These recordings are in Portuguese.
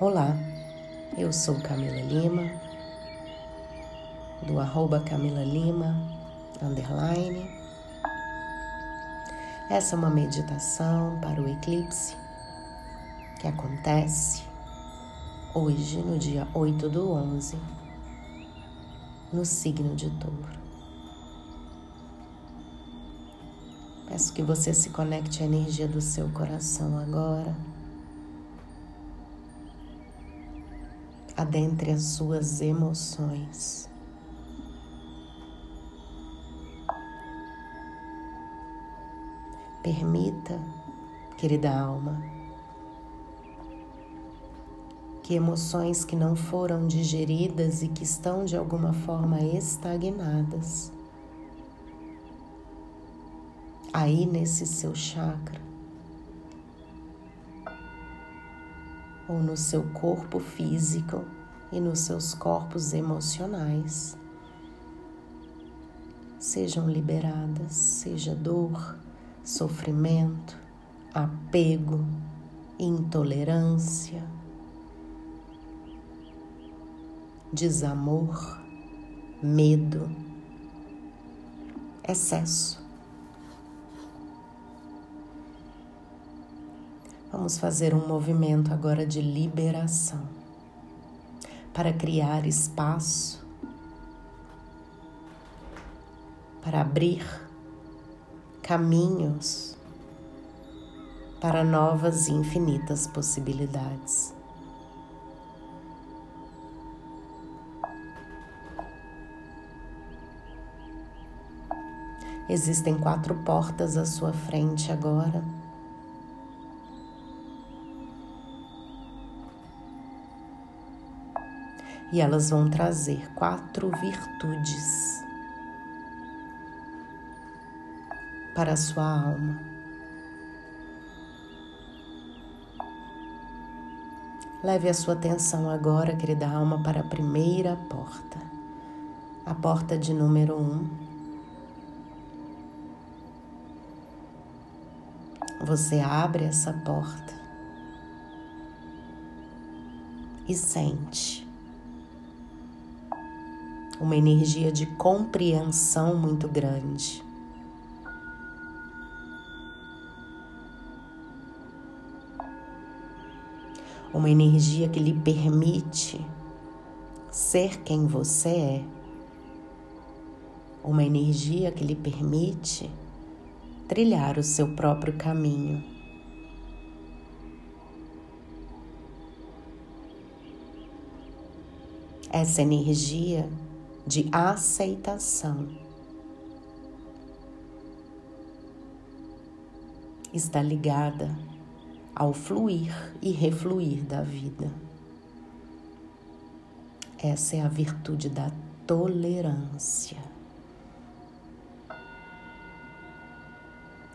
Olá, eu sou Camila Lima, do arroba Camila Lima, underline. Essa é uma meditação para o eclipse que acontece hoje, no dia 8 do 11, no signo de touro. Peço que você se conecte à energia do seu coração agora. Adentre as suas emoções. Permita, querida alma, que emoções que não foram digeridas e que estão de alguma forma estagnadas, aí nesse seu chakra, ou no seu corpo físico e nos seus corpos emocionais sejam liberadas, seja dor, sofrimento, apego, intolerância, desamor, medo, excesso. Vamos fazer um movimento agora de liberação para criar espaço, para abrir caminhos para novas e infinitas possibilidades. Existem quatro portas à sua frente agora. E elas vão trazer quatro virtudes para a sua alma. Leve a sua atenção agora, querida alma, para a primeira porta, a porta de número um. Você abre essa porta e sente uma energia de compreensão muito grande. Uma energia que lhe permite ser quem você é. Uma energia que lhe permite trilhar o seu próprio caminho. Essa energia de aceitação. Está ligada ao fluir e refluir da vida. Essa é a virtude da tolerância.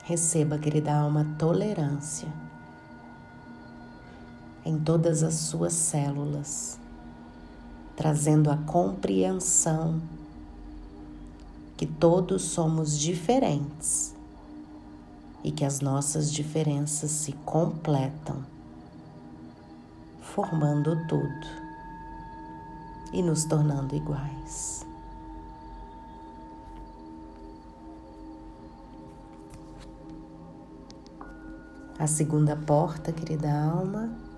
Receba, querida alma, tolerância em todas as suas células trazendo a compreensão que todos somos diferentes e que as nossas diferenças se completam, formando tudo e nos tornando iguais. A segunda porta, querida alma,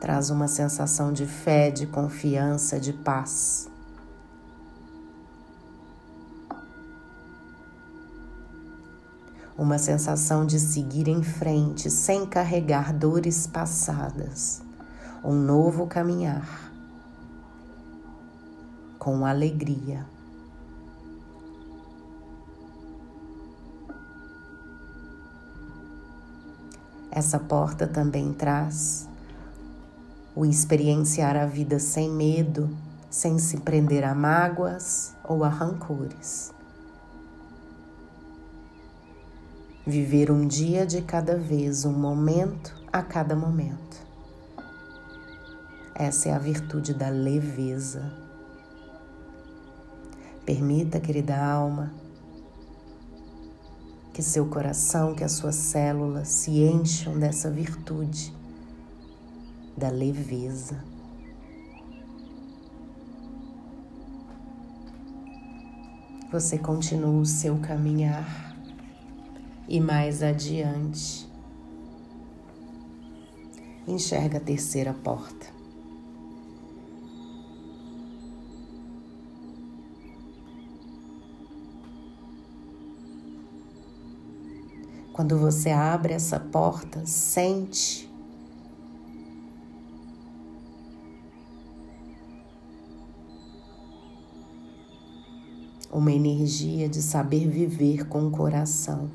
traz uma sensação de fé, de confiança, de paz. Uma sensação de seguir em frente sem carregar dores passadas, um novo caminhar com alegria. Essa porta também traz o experienciar a vida sem medo, sem se prender a mágoas ou a rancores. Viver um dia de cada vez, um momento a cada momento. Essa é a virtude da leveza. Permita, querida alma, Que seu coração, que as suas células se encham dessa virtude, da leveza. Você continua o seu caminhar e mais adiante enxerga a terceira porta. Quando você abre essa porta, sente uma energia de saber viver com o coração,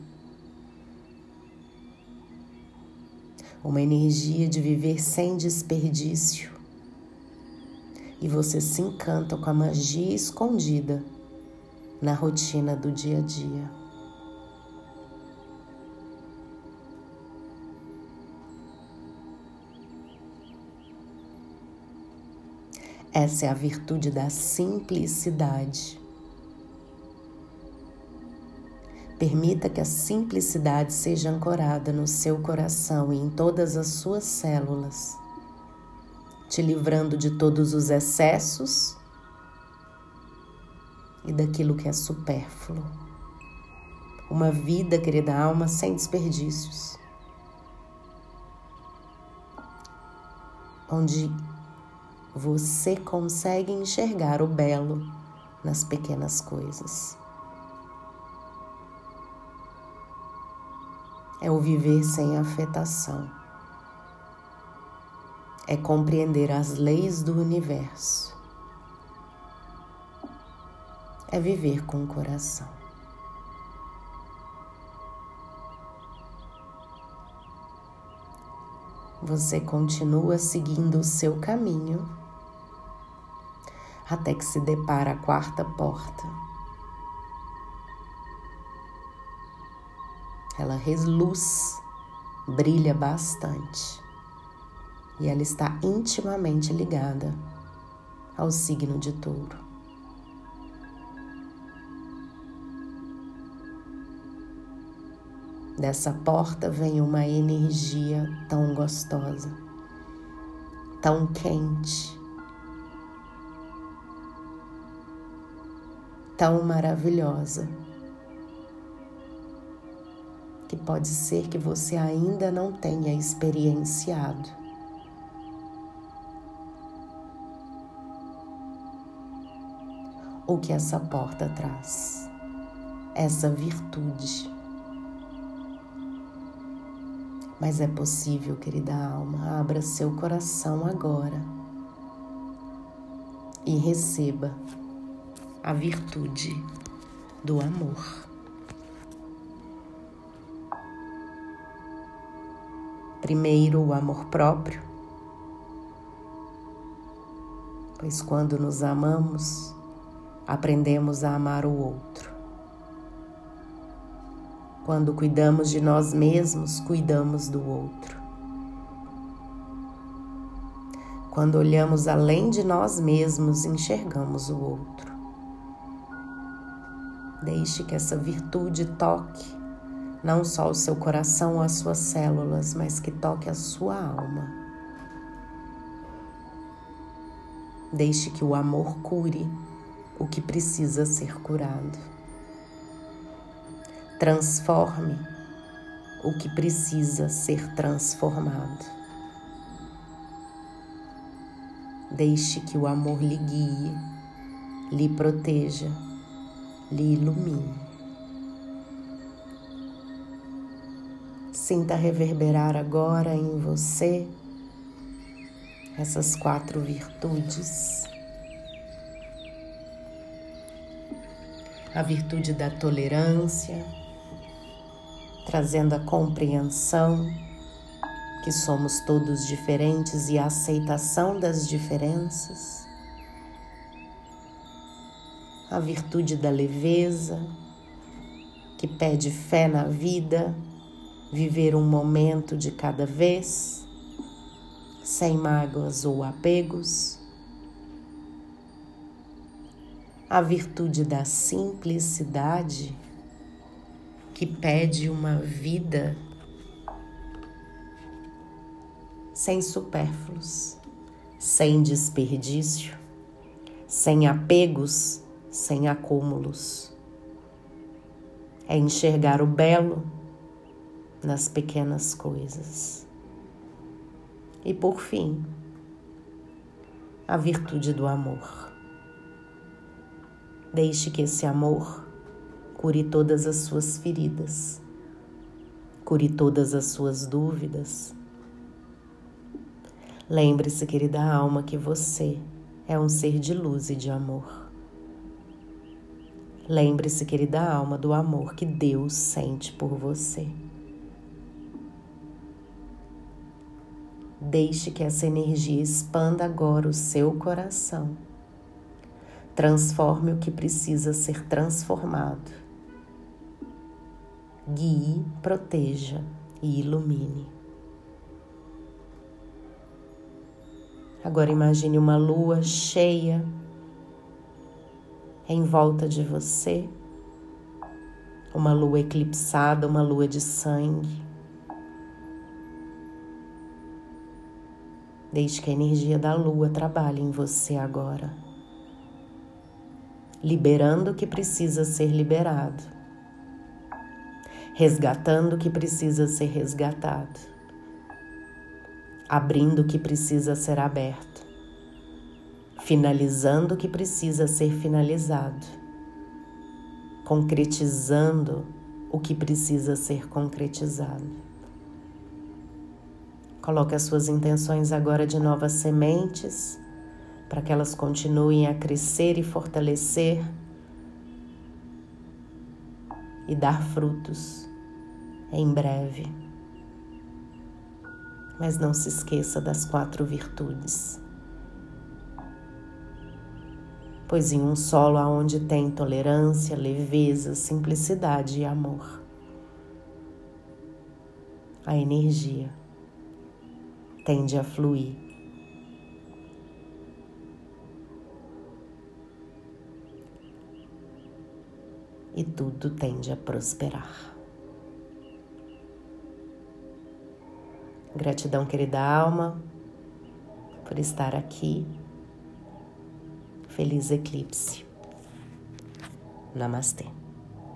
uma energia de viver sem desperdício. E você se encanta com a magia escondida na rotina do dia a dia. Essa é a virtude da simplicidade. Permita que a simplicidade seja ancorada no seu coração e em todas as suas células, te livrando de todos os excessos e daquilo que é supérfluo. Uma vida, querida alma, sem desperdícios. Onde você consegue enxergar o belo nas pequenas coisas. É o viver sem afetação, é compreender as leis do universo, é viver com o coração. Você continua seguindo o seu caminho até que se depara a quarta porta ela reluz, brilha bastante e ela está intimamente ligada ao signo de Touro. Dessa porta vem uma energia tão gostosa, tão quente, tão maravilhosa que pode ser que você ainda não tenha experienciado. O que essa porta traz, essa virtude. Mas é possível, querida alma, abra seu coração agora e receba a virtude do amor. Primeiro, o amor próprio, pois quando nos amamos, aprendemos a amar o outro. Quando cuidamos de nós mesmos, cuidamos do outro. Quando olhamos além de nós mesmos, enxergamos o outro. Deixe que essa virtude toque não só o seu coração ou as suas células, mas que toque a sua alma. Deixe que o amor cure o que precisa ser curado. Transforme o que precisa ser transformado. Deixe que o amor lhe guie, lhe proteja, lhe ilumine. Sinta reverberar agora em você essas quatro virtudes. A virtude da tolerância, trazendo a compreensão que somos todos diferentes e a aceitação das diferenças. A virtude da leveza, que pede fé na vida viver um momento de cada vez, sem mágoas ou apegos. A virtude da simplicidade, que pede uma vida sem supérfluos, sem desperdício, sem apegos, sem acúmulos. É enxergar o belo nas pequenas coisas. E por fim, a virtude do amor. Deixe que esse amor cure todas as suas feridas, cure todas as suas dúvidas. Lembre-se, querida alma, que você é um ser de luz e de amor. Lembre-se, querida alma, do amor que Deus sente por você. Deixe que essa energia expanda agora o seu coração. Transforme o que precisa ser transformado. Guie, proteja e ilumine. Agora imagine uma lua cheia em volta de você, uma lua eclipsada, uma lua de sangue. Deixe que a energia da lua trabalhe em você agora, liberando o que precisa ser liberado, resgatando o que precisa ser resgatado, abrindo o que precisa ser aberto, finalizando o que precisa ser finalizado, concretizando o que precisa ser concretizado. Coloque as suas intenções agora de novas sementes, para que elas continuem a crescer e fortalecer e dar frutos em breve. Mas não se esqueça das quatro virtudes. Pois em um solo aonde tem tolerância, leveza, simplicidade e amor, a energia tende a fluir. E tudo tende a prosperar. Gratidão, querida alma, por estar aqui. Feliz eclipse. Namastê.